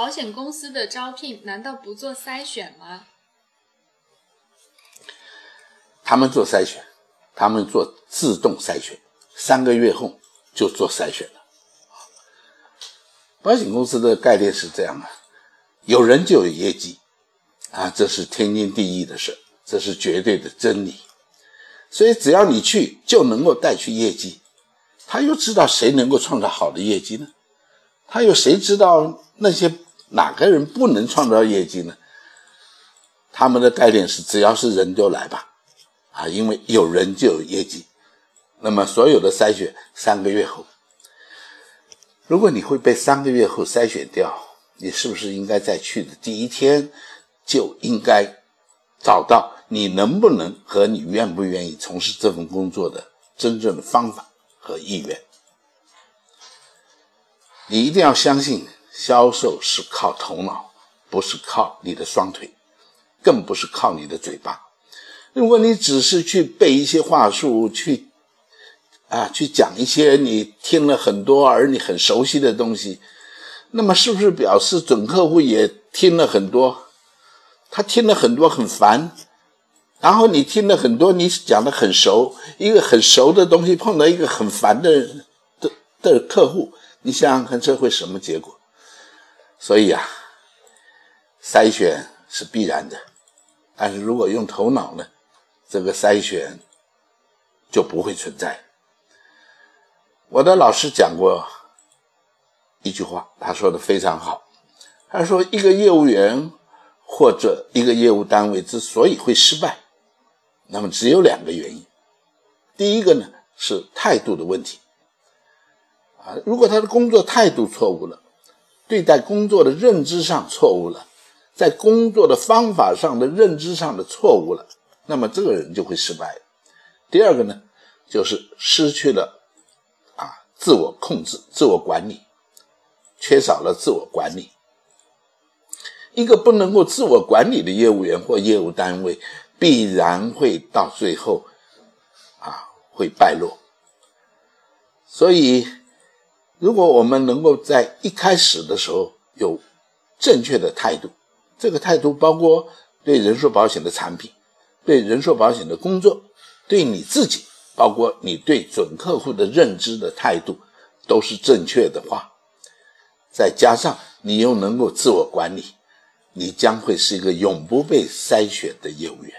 保险公司的招聘难道不做筛选吗？他们做筛选，他们做自动筛选，三个月后就做筛选了。保险公司的概念是这样的：有人就有业绩，啊，这是天经地义的事，这是绝对的真理。所以只要你去，就能够带去业绩。他又知道谁能够创造好的业绩呢？他又谁知道那些哪个人不能创造业绩呢？他们的概念是，只要是人就来吧，啊，因为有人就有业绩。那么所有的筛选三个月后，如果你会被三个月后筛选掉，你是不是应该在去的第一天就应该找到你能不能和你愿不愿意从事这份工作的真正的方法？和意愿，你一定要相信，销售是靠头脑，不是靠你的双腿，更不是靠你的嘴巴。如果你只是去背一些话术，去啊，去讲一些你听了很多而你很熟悉的东西，那么是不是表示准客户也听了很多？他听了很多很烦。然后你听了很多，你讲的很熟，一个很熟的东西碰到一个很烦的的的客户，你想想看这会什么结果？所以啊，筛选是必然的，但是如果用头脑呢，这个筛选就不会存在。我的老师讲过一句话，他说的非常好，他说一个业务员或者一个业务单位之所以会失败。那么只有两个原因，第一个呢是态度的问题，啊，如果他的工作态度错误了，对待工作的认知上错误了，在工作的方法上的认知上的错误了，那么这个人就会失败。第二个呢，就是失去了啊自我控制、自我管理，缺少了自我管理。一个不能够自我管理的业务员或业务单位。必然会到最后，啊，会败落。所以，如果我们能够在一开始的时候有正确的态度，这个态度包括对人寿保险的产品、对人寿保险的工作、对你自己，包括你对准客户的认知的态度，都是正确的话，再加上你又能够自我管理，你将会是一个永不被筛选的业务员。